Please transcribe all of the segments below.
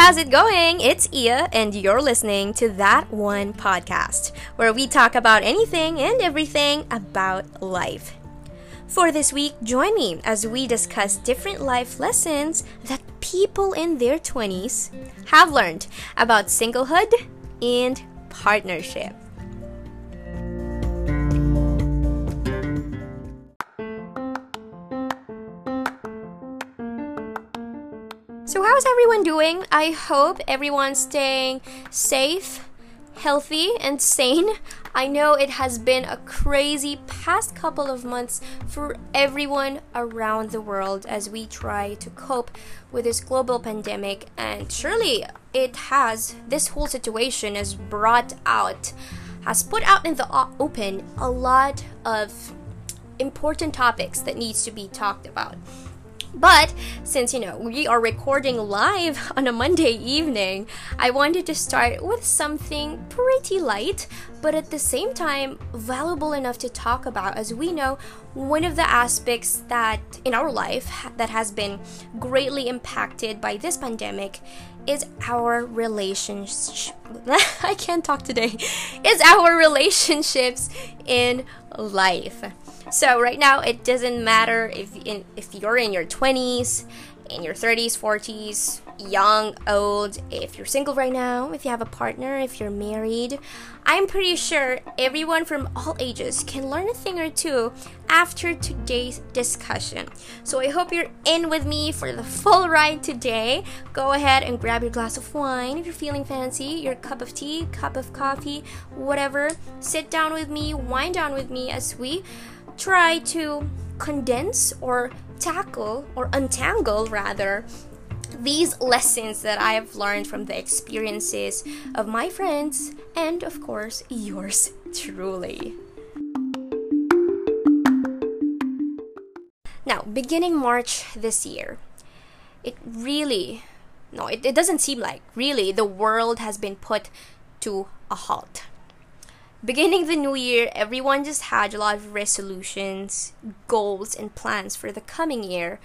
How's it going? It's Ia, and you're listening to That One Podcast, where we talk about anything and everything about life. For this week, join me as we discuss different life lessons that people in their 20s have learned about singlehood and partnership. How's everyone doing? I hope everyone's staying safe, healthy, and sane. I know it has been a crazy past couple of months for everyone around the world as we try to cope with this global pandemic, and surely it has, this whole situation has brought out, has put out in the open a lot of important topics that needs to be talked about. But since you know we are recording live on a Monday evening, I wanted to start with something pretty light, but at the same time valuable enough to talk about as we know one of the aspects that in our life that has been greatly impacted by this pandemic is our relationship I can't talk today. Is our relationships in life. So right now, it doesn't matter if in, if you're in your 20s, in your 30s, 40s, young, old, if you're single right now, if you have a partner, if you're married. I'm pretty sure everyone from all ages can learn a thing or two after today's discussion. So I hope you're in with me for the full ride today. Go ahead and grab your glass of wine if you're feeling fancy, your cup of tea, cup of coffee, whatever. Sit down with me, wind down with me as we try to condense or tackle or untangle rather these lessons that I have learned from the experiences of my friends and, of course, yours truly. Now, beginning March this year, it really, no, it, it doesn't seem like really the world has been put to a halt beginning the new year, everyone just had a lot of resolutions, goals, and plans for the coming year.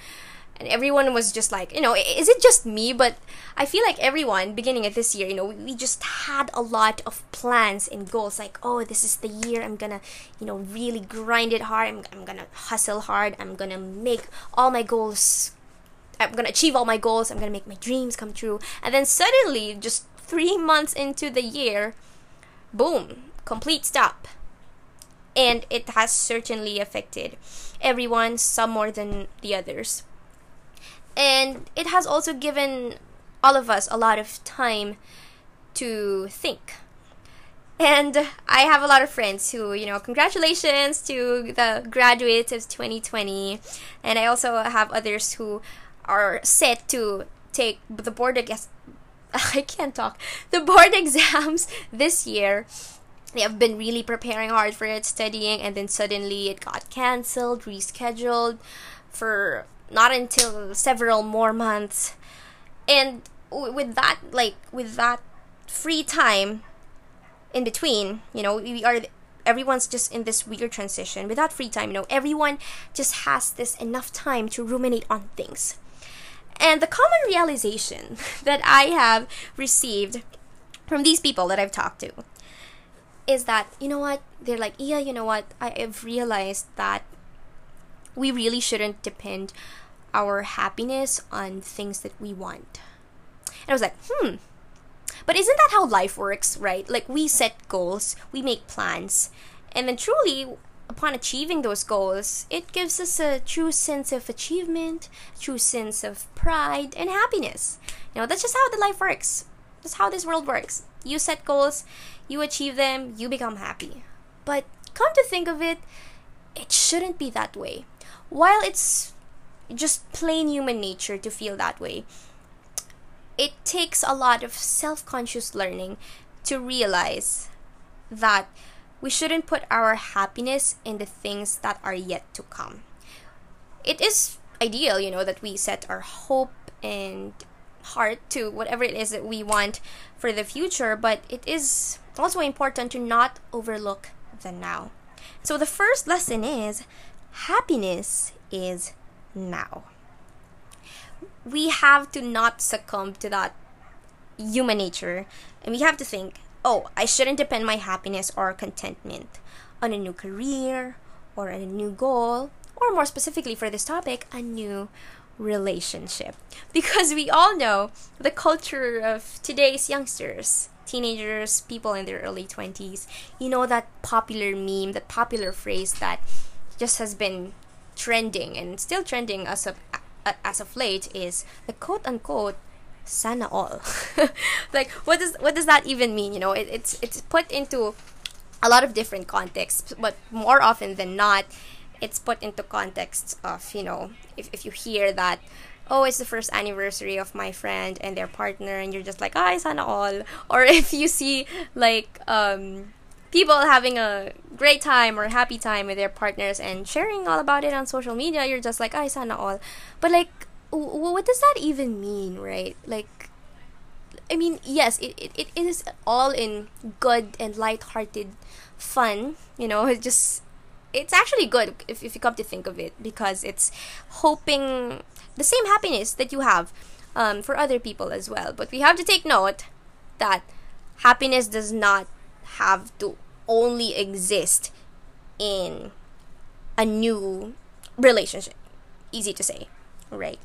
And everyone was just like, you know, is it just me? But I feel like everyone, beginning of this year, you know, we just had a lot of plans and goals. Like, oh, this is the year I'm gonna, you know, really grind it hard. I'm, I'm gonna hustle hard. I'm gonna make all my goals I'm gonna achieve all my goals. I'm gonna make my dreams come true. And then suddenly, just three months into the year, boom, complete stop. And it has certainly affected everyone, some more than the others. And it has also given all of us a lot of time to think. And I have a lot of friends who, you know, congratulations to the graduates of 2020. And I also have others who are set to take the board exams. I can't talk. The board exams this year they have been really preparing hard for it, studying, and then suddenly it got cancelled, rescheduled for not until several more months. And with that, like, with that free time in between, you know, we are everyone's just in this weird transition without free time you know everyone just has this enough time to ruminate on things and the common realization that i have received from these people that i've talked to is that you know what? They're like yeah you know what? I've realized that we really shouldn't depend our happiness on things that we want. And i was like hmm. But isn't that how life works right? Like we set goals we make plans and then truly upon achieving those goals it gives us a true sense of achievement true sense of pride and happiness. You know that's just how the life works. That's how this world works. You set goals you achieve them, you become happy. But come to think of it, it shouldn't be that way. While it's just plain human nature to feel that way, it takes a lot of self conscious learning to realize that we shouldn't put our happiness in the things that are yet to come. It is ideal, you know, that we set our hope and heart to whatever it is that we want for the future, but it is also important to not overlook the now. So the first lesson is happiness is now. We have to not succumb to that human nature, and we have to think, oh, I shouldn't depend my happiness or contentment on a new career or a new goal, or more specifically for this topic, a new relationship. Because we all know the culture of today's youngsters, teenagers, people in their early 20s. You know that popular meme, that popular phrase that just has been trending and still trending as of as of late is the quote unquote sana all like what does what does that even mean you know it, it's it's put into a lot of different contexts but more often than not it's put into contexts of you know if, if you hear that oh it's the first anniversary of my friend and their partner and you're just like ay sana all. Or if you see like um people having a great time or happy time with their partners and sharing all about it on social media you're just like ay sana all. But like w- what does that even mean right? Like I mean, yes, it, it, it is all in good and light-hearted fun. You know, just it's actually good if, if you come to think of it because it's hoping the same happiness that you have um, for other people as well. But we have to take note that happiness does not have to only exist in a new relationship. Easy to say, right?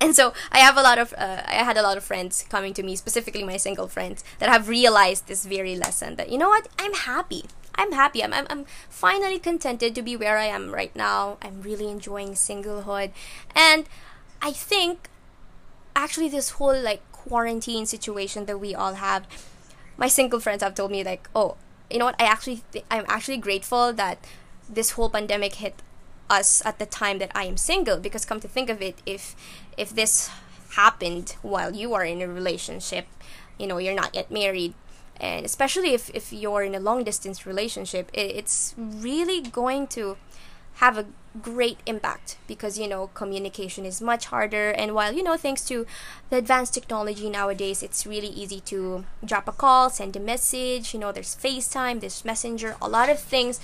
And so I have a lot of uh, I had a lot of friends coming to me, specifically my single friends, that have realized this very lesson that you know what I'm happy. I'm happy. I'm, I'm, I'm finally contented to be where I am right now. I'm really enjoying singlehood. And I think actually this whole like quarantine situation that we all have, my single friends have told me like, oh, you know what? I actually th- I'm actually grateful that this whole pandemic hit us at the time that I am single because come to think of it, if if this happened while you are in a relationship, you know, you're not yet married, and especially if, if you're in a long distance relationship it, it's really going to have a great impact because you know communication is much harder. And while you know thanks to the advanced technology nowadays it's really easy to drop a call send a message you know there's facetime there's messenger a lot of things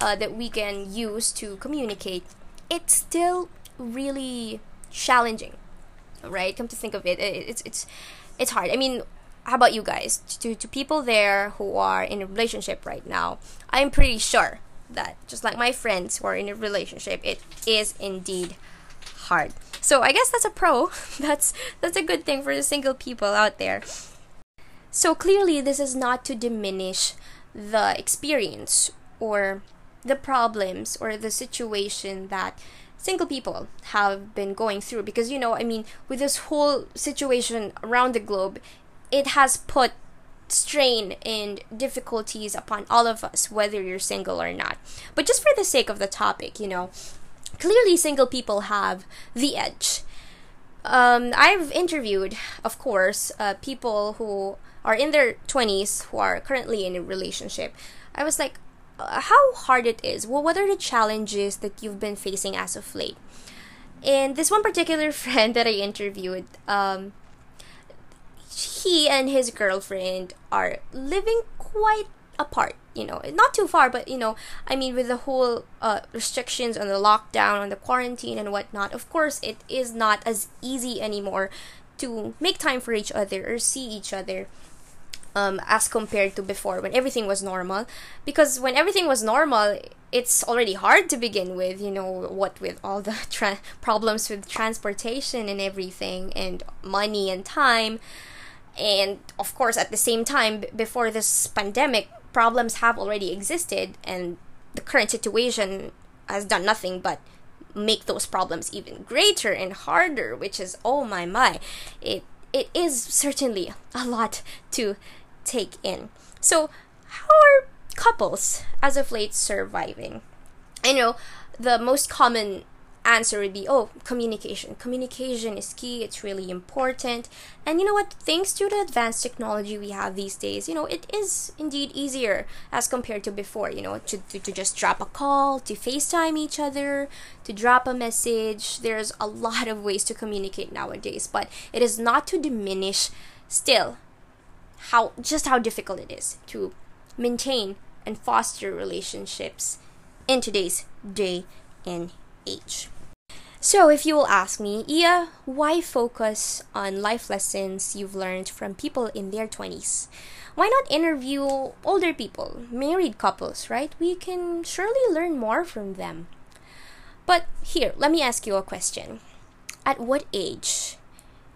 uh, that we can use to communicate. It's still really challenging right? Come to think of it, it it's it's it's hard. I mean how about you guys? To to people there who are in a relationship right now i'm pretty sure that just like my friends who are in a relationship it is indeed hard. So i guess that's a pro. That's that's a good thing for the single people out there. So clearly this is not to diminish the experience or the problems or the situation that single people have been going through. Because you know i mean with this whole situation around the globe it has put strain and difficulties upon all of us, whether you're single or not. But just for the sake of the topic, you know, clearly single people have the edge. Um, I've interviewed, of course, uh, people who are in their 20s who are currently in a relationship. I was like, uh, how hard it is. Well, what are the challenges that you've been facing as of late? And this one particular friend that I interviewed, um, he and his girlfriend are living quite apart you know. Not too far but you know i mean with the whole uh, restrictions on the lockdown on the quarantine and whatnot of course it is not as easy anymore to make time for each other or see each other um, as compared to before when everything was normal. Because when everything was normal it's already hard to begin with you know what with all the tra- problems with transportation and everything and money and time and of course at the same time before this pandemic problems have already existed and the current situation has done nothing but make those problems even greater and harder which is oh my my. It it is certainly a lot to take in. So how are couples as of late surviving? I know the most common answer would be oh communication. Communication is key. It's really important. And you know what? Thanks to the advanced technology we have these days you know it is indeed easier as compared to before you know to, to, to just drop a call to facetime each other to drop a message. There's a lot of ways to communicate nowadays but it is not to diminish still how just how difficult it is to maintain and foster relationships in today's day and age. So, if you will ask me, Iya, why focus on life lessons you've learned from people in their 20s? Why not interview older people, married couples, right? We can surely learn more from them. But here, let me ask you a question. At what age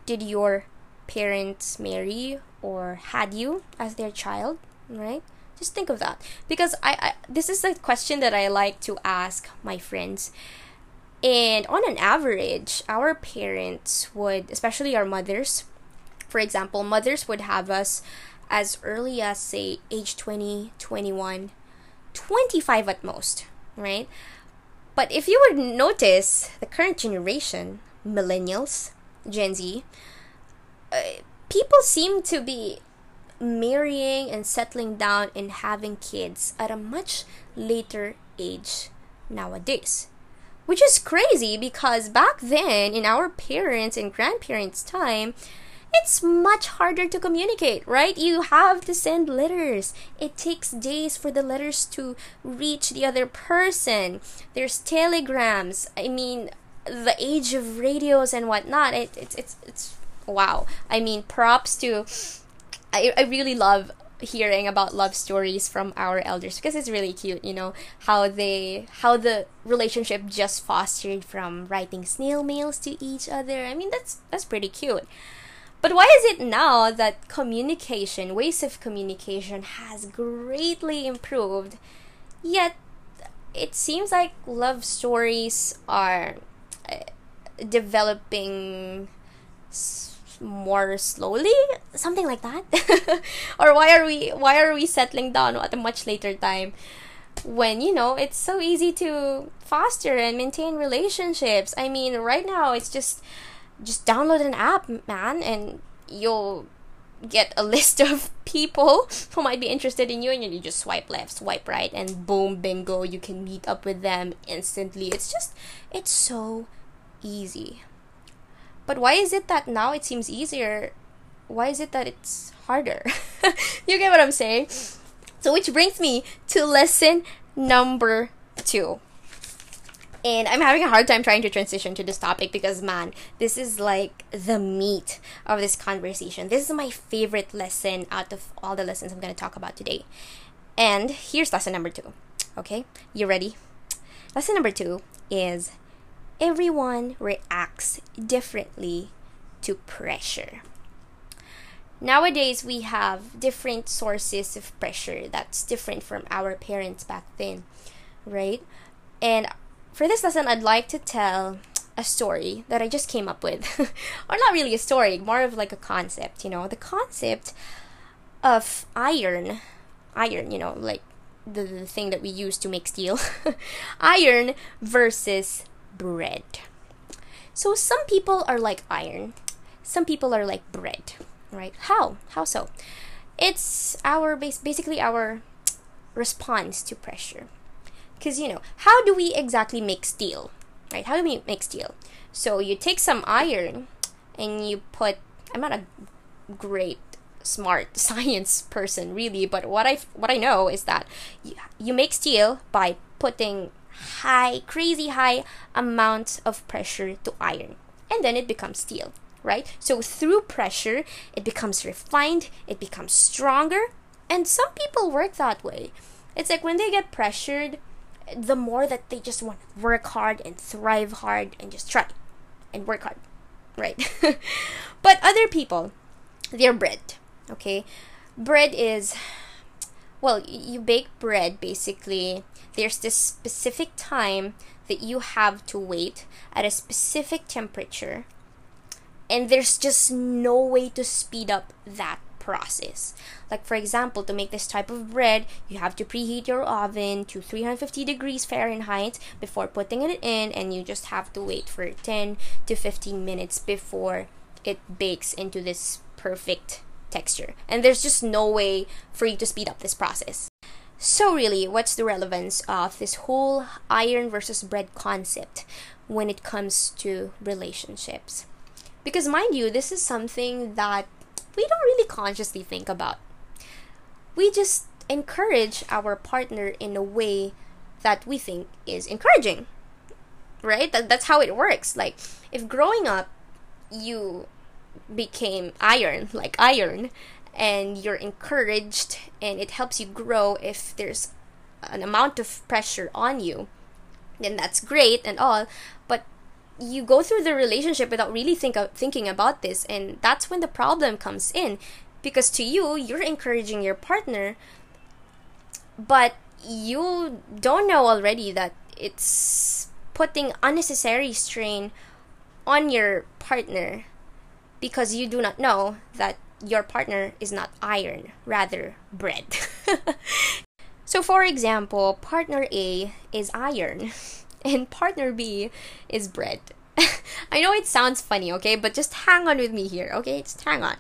did your parents marry or had you as their child, right? Just think of that because I, I this is a question that I like to ask my friends. And on an average, our parents would, especially our mothers, for example, mothers would have us as early as say age 20, 21, 25 at most, right? But if you would notice the current generation, millennials, Gen Z, uh, people seem to be marrying and settling down and having kids at a much later age nowadays. Which is crazy because back then, in our parents' and grandparents' time, it's much harder to communicate, right? You have to send letters. It takes days for the letters to reach the other person. There's telegrams. I mean, the age of radios and whatnot. It, it's it's it's wow. I mean, props to. I I really love hearing about love stories from our elders because it's really cute you know how they how the relationship just fostered from writing snail mails to each other. I mean that's that's pretty cute. But why is it now that communication, ways of communication, has greatly improved, yet it seems like love stories are uh, developing more slowly? Something like that? Or why are we why are we settling down at a much later time when you know it's so easy to foster and maintain relationships? I mean right now it's just just download an app, man, and you'll get a list of people who might be interested in you and you just swipe left swipe right and boom bingo you can meet up with them instantly. It's just it's so easy but why is it that now it seems easier why is it that it's harder you get what i'm saying so which brings me to lesson number two and I'm having a hard time trying to transition to this topic because, man, this is like the meat of this conversation. This is my favorite lesson out of all the lessons I'm going to talk about today. And here's lesson number two. Okay, you ready? Lesson number two is everyone reacts differently to pressure. Nowadays, we have different sources of pressure that's different from our parents back then, right? And for this lesson, I'd like to tell a story that I just came up with. or not really a story, more of like a concept, you know. The concept of iron, iron, you know, like the, the thing that we use to make steel, iron versus bread. So some people are like iron, some people are like bread, right? How? How so? It's our basically our response to pressure because you know how do we exactly make steel right how do we make steel so you take some iron and you put i'm not a great smart science person really but what i what i know is that you, you make steel by putting high crazy high amount of pressure to iron and then it becomes steel right so through pressure it becomes refined it becomes stronger and some people work that way it's like when they get pressured the more that they just want to work hard and thrive hard and just try and work hard, right? but other people, they're bread, okay? Bread is, well, you bake bread basically. There's this specific time that you have to wait at a specific temperature, and there's just no way to speed up that process. Like for example, to make this type of bread, you have to preheat your oven to 350 degrees Fahrenheit before putting it in and you just have to wait for 10 to 15 minutes before it bakes into this perfect texture. And there's just no way for you to speed up this process. So, really, what's the relevance of this whole iron versus bread concept when it comes to relationships? Because, mind you, this is something that we don't really consciously think about. We just encourage our partner in a way that we think is encouraging. right? That, that's how it works. Like, if growing up, you became iron, like iron, and you're encouraged and it helps you grow if there's an amount of pressure on you, then that's great and all. But you go through the relationship without really think of, thinking about this, and that's when the problem comes in. Because to you, you're encouraging your partner, but you don't know already that it's putting unnecessary strain on your partner because you do not know that your partner is not iron, rather bread. so, for example, partner A is iron and partner B is bread. I know it sounds funny, okay, but just hang on with me here, okay? Just hang on.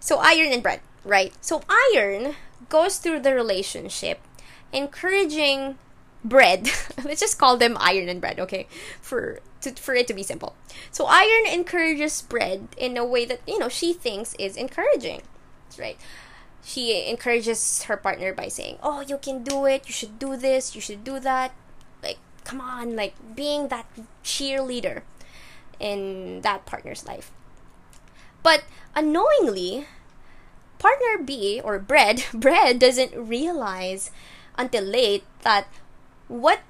So, iron and bread, right? So, iron goes through the relationship encouraging bread. Let's just call them iron and bread, okay? For to, for it to be simple. So iron encourages bread in a way that you know she thinks is encouraging, right? She encourages her partner by saying, "Oh, you can do it. You should do this. You should do that." Like, come on, like being that cheerleader in that partner's life. But unknowingly, partner B or bread bread doesn't realize until late that what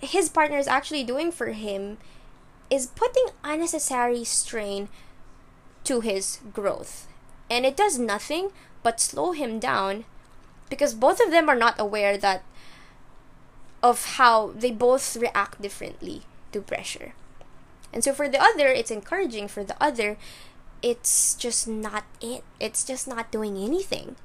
his partner is actually doing for him is putting unnecessary strain to his growth. And it does nothing but slow him down because both of them are not aware that of how they both react differently to pressure. And so for the other, it's encouraging. For the other, it's just not it. It's just not doing anything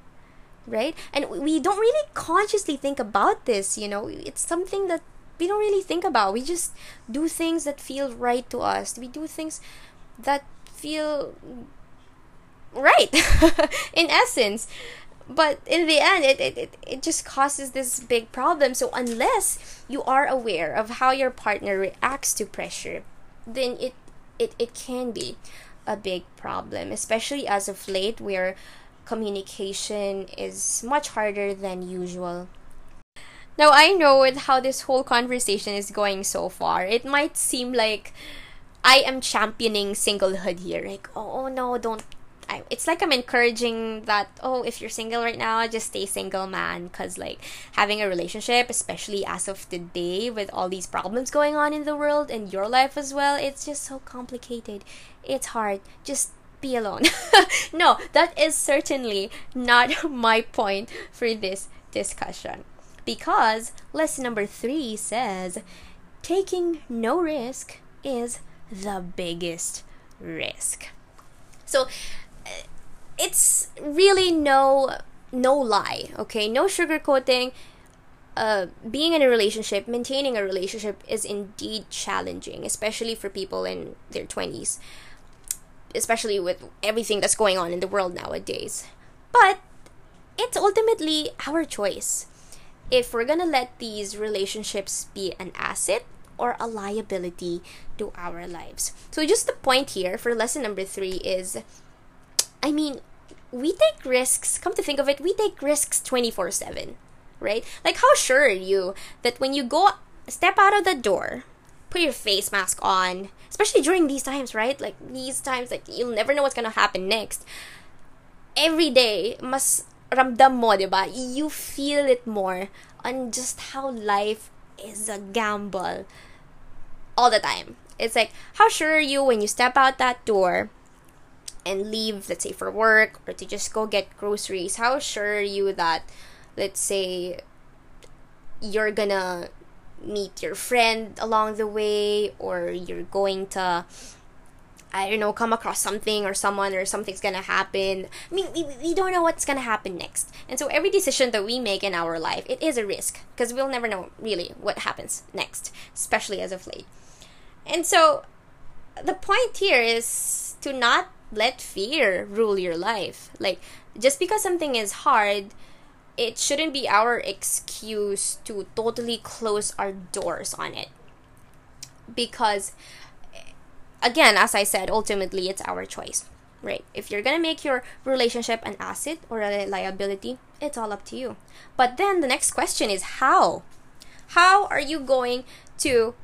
right? And we don't really consciously think about this, you know. It's something that we don't really think about. We just do things that feel right to us. We do things that feel right in essence. But in the end, it, it, it, it just causes this big problem. So, unless you are aware of how your partner reacts to pressure, then it, it, it can be a big problem, especially as of late where communication is much harder than usual. Now, I know with how this whole conversation is going so far, it might seem like I am championing singlehood here. Like, oh, oh no, don't. I, it's like I'm encouraging that, oh, if you're single right now, just stay single, man. Because, like, having a relationship, especially as of today, with all these problems going on in the world and your life as well, it's just so complicated. It's hard. Just be alone. no, that is certainly not my point for this discussion. Because lesson number three says taking no risk is the biggest risk. So it's really no no lie, okay? No sugarcoating. Uh, being in a relationship, maintaining a relationship is indeed challenging, especially for people in their 20s especially with everything that's going on in the world nowadays. But it's ultimately our choice if we're gonna let these relationships be an asset or a liability to our lives. So, just the point here for lesson number three is I mean, we take risks, come to think of it, we take risks 24 7, right? Like, how sure are you that when you go step out of the door, put your face mask on, especially during these times, right? Like these times, like you'll never know what's gonna happen next. Every day, mas ramdam mo, diba? You feel it more on just how life is a gamble all the time. It's like, how sure are you when you step out that door and leave, let's say, for work or to just go get groceries? How sure are you that, let's say, you're gonna meet your friend along the way or you're going to I don't know, come across something or someone or something's gonna happen. I mean, we, we don't know what's gonna happen next. And so every decision that we make in our life, it is a risk because we'll never know really what happens next, especially as of late. And so the point here is to not let fear rule your life. Like, just because something is hard it shouldn't be our excuse to totally close our doors on it. Because, again, as I said, ultimately it's our choice, right? If you're gonna make your relationship an asset or a liability, it's all up to you. But then the next question is how? How are you going to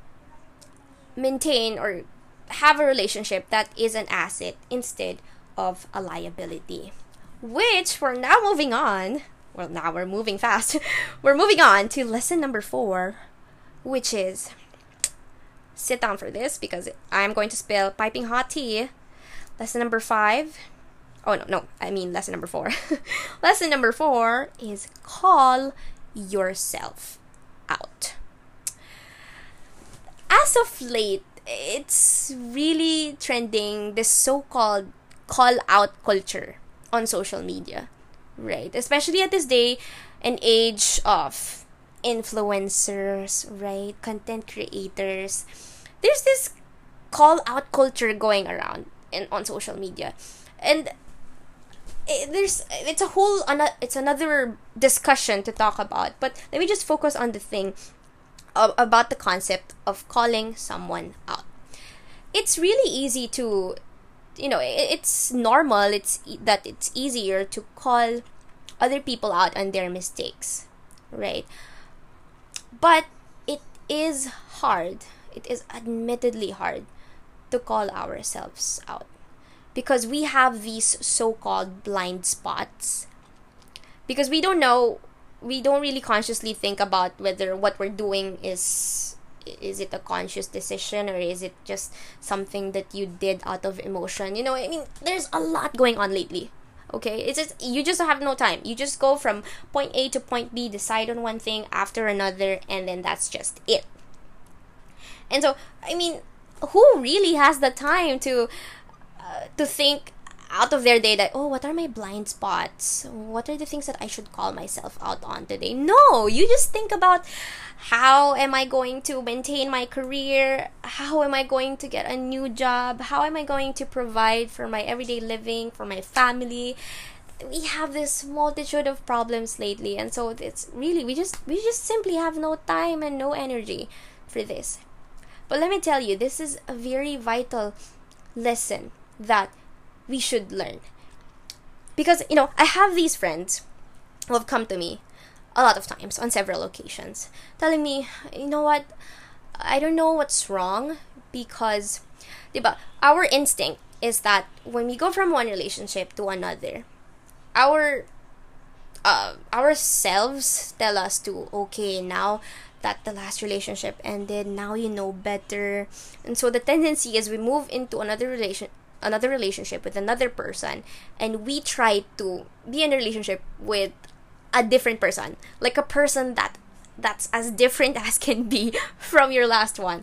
maintain or have a relationship that is an asset instead of a liability. Which we're now moving on. Well, now we're moving fast. we're moving on to lesson number four, which is sit down for this because I'm going to spill piping hot tea. Lesson number five. Oh, no, no, I mean lesson number four. lesson number four is call yourself out. As of late, it's really trending this so-called call out culture on social media right. Especially at this day and age of influencers right? Content creators. There's this call out culture going around in on social media. And it, there's it's a whole it's another discussion to talk about. But let me just focus on the thing about the concept of calling someone out. It's really easy to, you know, it's normal. It's that it's easier to call other people out on their mistakes, right? But it is hard. It is admittedly hard to call ourselves out because we have these so-called blind spots because we don't know we don't really consciously think about whether what we're doing is is it a conscious decision or is it just something that you did out of emotion? You know i mean there's a lot going on lately okay? It's just you just have no time. You just go from point a to point b decide on one thing after another and then that's just it. And so i mean who really has the time to uh, to think out of their day that oh what are my blind spots? What are the things that i should call myself out on today? No you just think about how am i going to maintain my career? How am i going to get a new job? How am i going to provide for my everyday living for my family? We have this multitude of problems lately and so it's really we just we just simply have no time and no energy for this. But let me tell you this is a very vital lesson that we should learn. Because, you know, I have these friends who have come to me a lot of times on several occasions telling me, you know what, I don't know what's wrong because, diba, our instinct is that when we go from one relationship to another, our uh, ourselves tell us to okay now that the last relationship ended now you know better and so the tendency is we move into another relation another relationship with another person and we try to be in a relationship with a different person like a person that that's as different as can be from your last one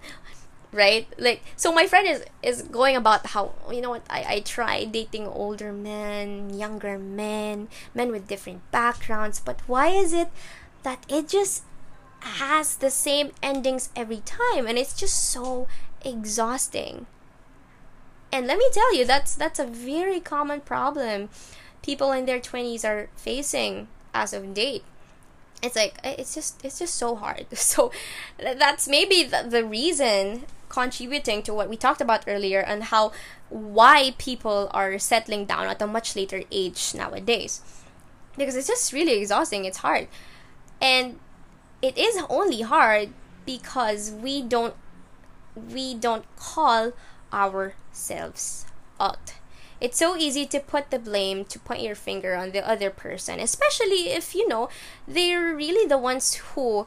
right? Like so my friend is is going about how you know what i i try dating older men younger men men with different backgrounds but why is it that it just has the same endings every time? And it's just so exhausting and let me tell you, that's that's a very common problem people in their 20s are facing as of date. It's like it's just it's just so hard. So that's maybe the, the reason contributing to what we talked about earlier and how why people are settling down at a much later age nowadays. Because it's just really exhausting, it's hard. And it is only hard because we don't we don't call ourselves out. It's so easy to put the blame, to point your finger on the other person, especially if you know they're really the ones who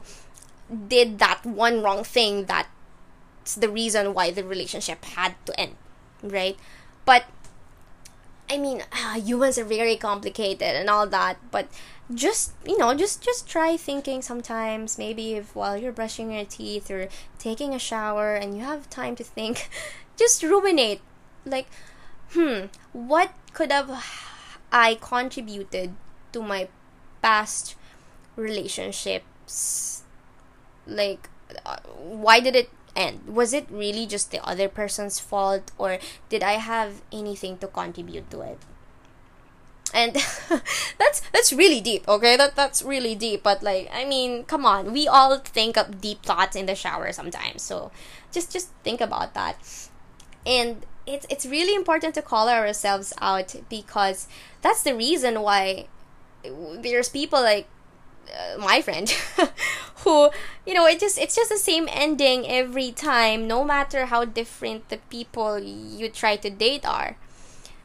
did that one wrong thing that's the reason why the relationship had to end, right? But I mean, uh, humans are very complicated and all that, but just you know just just try thinking sometimes maybe if while you're brushing your teeth or taking a shower and you have time to think just ruminate. Like hmm what could have i contributed to my past relationships? Like uh, why did it end? Was it really just the other person's fault or did i have anything to contribute to it? And that's that's really deep okay? That that's really deep but like i mean come on. We all think of deep thoughts in the shower sometimes so just just think about that and it's it's really important to call ourselves out because that's the reason why there's people like uh, my friend who you know it just it's just the same ending every time no matter how different the people you try to date are.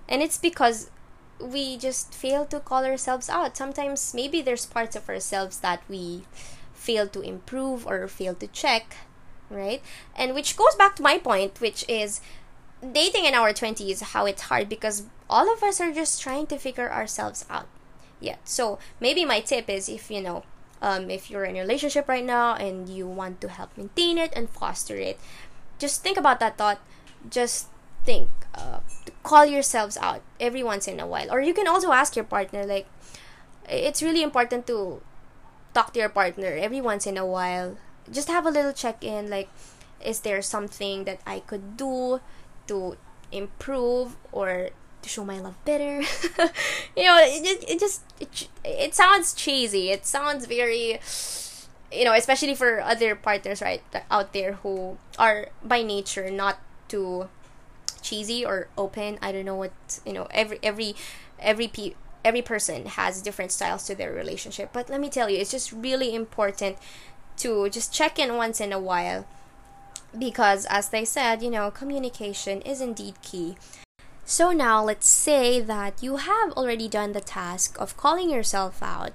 And it's because we just fail to call ourselves out. Sometimes maybe there's parts of ourselves that we fail to improve or fail to check right? And which goes back to my point which is dating in our 20s how it's hard because all of us are just trying to figure ourselves out. Yet so maybe my tip is if you know um, if you're in a relationship right now and you want to help maintain it and foster it just think about that thought. Just think uh, call yourselves out every once in a while. Or you can also ask your partner like it's really important to talk to your partner every once in a while. Just have a little check in like is there something that i could do to improve or to show my love better. you know, it, it just it, it sounds cheesy. It sounds very you know, especially for other partners right out there who are by nature not too cheesy or open. I don't know what, you know, every every every pe- every person has different styles to their relationship. But let me tell you, it's just really important to just check in once in a while because as they said, you know, communication is indeed key. So now let's say that you have already done the task of calling yourself out.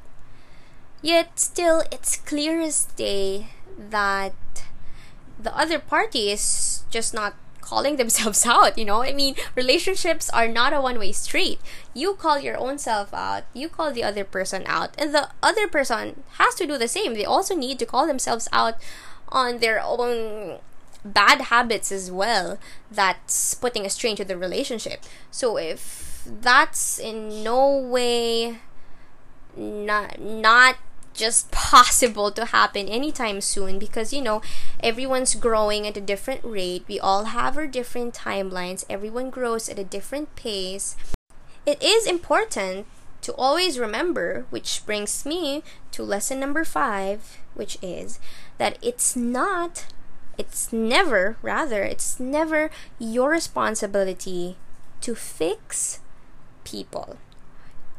Yet still it's clear as day that the other party is just not calling themselves out, you know? I mean, relationships are not a one way street. You call your own self out, you call the other person out, and the other person has to do the same. They also need to call themselves out on their own bad habits as well that's putting a strain to the relationship. So if that's in no way not not just possible to happen anytime soon because you know everyone's growing at a different rate. We all have our different timelines. Everyone grows at a different pace. It is important to always remember which brings me to lesson number 5 which is that it's not it's never, rather, it's never your responsibility to fix people.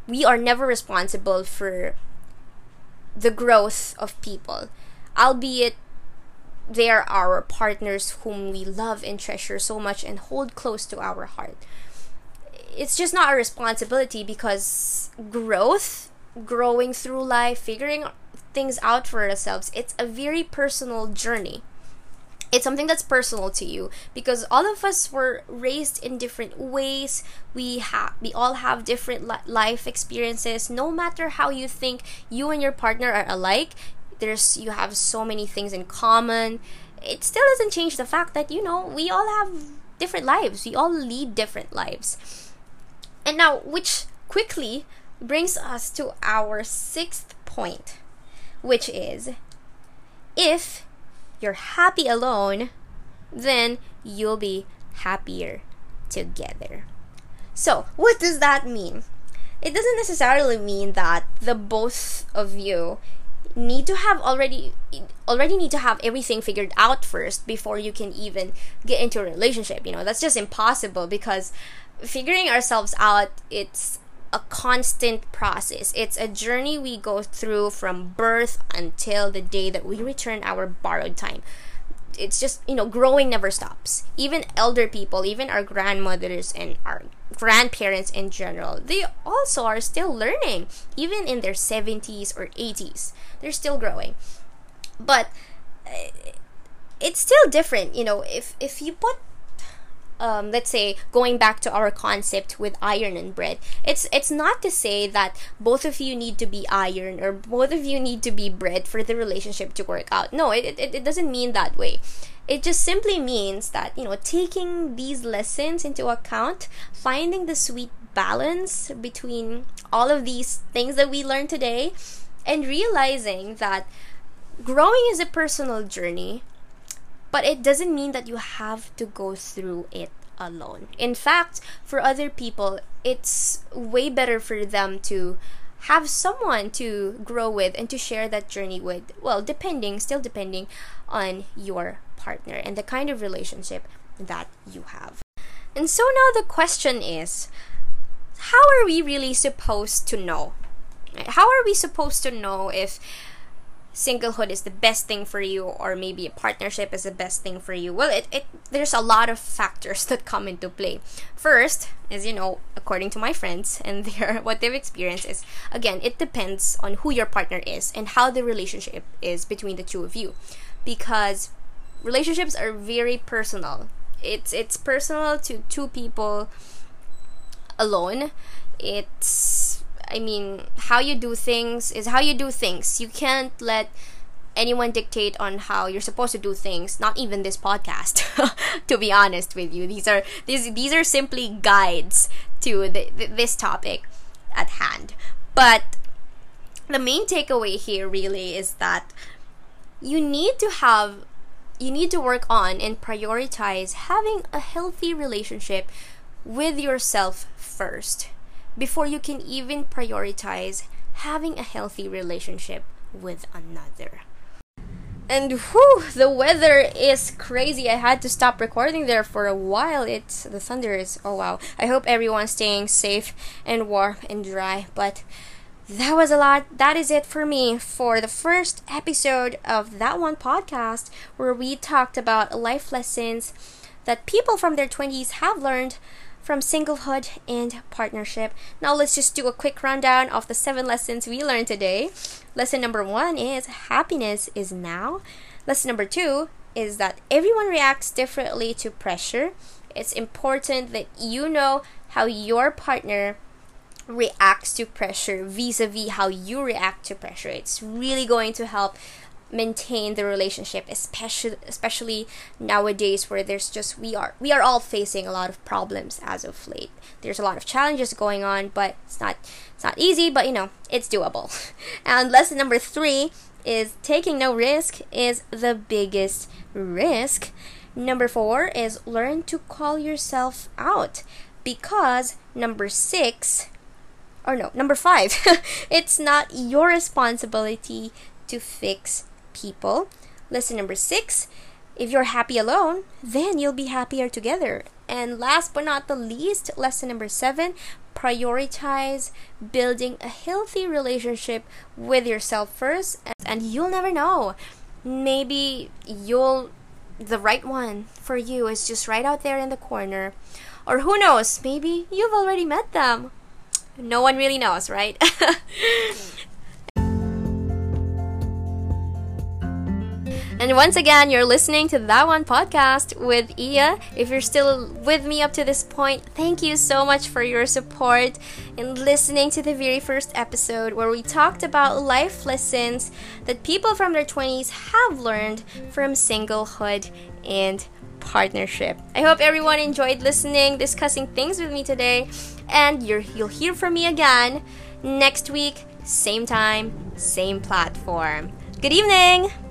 We are never responsible for the growth of people, albeit they are our partners whom we love and treasure so much and hold close to our heart. It's just not our responsibility because growth, growing through life, figuring things out for ourselves, it's a very personal journey it's something that's personal to you because all of us were raised in different ways. We have we all have different li- life experiences. No matter how you think you and your partner are alike there's you have so many things in common. It still doesn't change the fact that you know we all have different lives. We all lead different lives. And now which quickly brings us to our sixth point which is if you're happy alone, then you'll be happier together. So, what does that mean? It doesn't necessarily mean that the both of you need to have already already need to have everything figured out first before you can even get into a relationship. You know, that's just impossible because figuring ourselves out it's a constant process. It's a journey we go through from birth until the day that we return our borrowed time. It's just, you know, growing never stops. Even elder people, even our grandmothers and our grandparents in general, they also are still learning. Even in their 70s or 80s, they're still growing. But eh, it's still different, you know, if if you put um, let's say going back to our concept with iron and bread it's it's not to say that both of you need to be iron or both of you need to be bread for the relationship to work out. No it, it, it doesn't mean that way. It just simply means that you know taking these lessons into account finding the sweet balance between all of these things that we learned today and realizing that growing is a personal journey but it doesn't mean that you have to go through it alone. In fact, for other people, it's way better for them to have someone to grow with and to share that journey with. Well, depending, still depending on your partner and the kind of relationship that you have. And so now the question is how are we really supposed to know? How are we supposed to know if singlehood is the best thing for you or maybe a partnership is the best thing for you. Well it, it there's a lot of factors that come into play. First as you know according to my friends and their what they've experienced is again it depends on who your partner is and how the relationship is between the two of you. Because relationships are very personal. It's it's personal to two people alone. It's I mean, how you do things is how you do things. You can't let anyone dictate on how you're supposed to do things not even this podcast to be honest with you. These are these these are simply guides to the, this topic at hand. But the main takeaway here really is that you need to have you need to work on and prioritize having a healthy relationship with yourself first before you can even prioritize having a healthy relationship with another. And whew, the weather is crazy. I had to stop recording there for a while. It's the thunder is oh wow. I hope everyone's staying safe and warm and dry. But that was a lot. That is it for me for the first episode of that one podcast where we talked about life lessons that people from their 20s have learned from singlehood and partnership. Now let's just do a quick rundown of the seven lessons we learned today. Lesson number one is happiness is now. Lesson number two is that everyone reacts differently to pressure. It's important that you know how your partner reacts to pressure vis a vis how you react to pressure. It's really going to help maintain the relationship especially especially nowadays where there's just we are we are all facing a lot of problems as of late. There's a lot of challenges going on but it's not it's not easy but you know it's doable. And lesson number three is taking no risk is the biggest risk. Number four is learn to call yourself out because number six or no number five it's not your responsibility to fix people. Lesson number six if you're happy alone, then you'll be happier together. And last but not the least, lesson number seven prioritize building a healthy relationship with yourself first, and you'll never know. Maybe you'll, the right one for you is just right out there in the corner. Or who knows, maybe you've already met them. No one really knows, right? And once again, you're listening to That One podcast with Iya. If you're still with me up to this point, thank you so much for your support in listening to the very first episode where we talked about life lessons that people from their 20s have learned from singlehood and partnership. I hope everyone enjoyed listening, discussing things with me today, and you will hear from me again next week, same time, same platform. Good evening!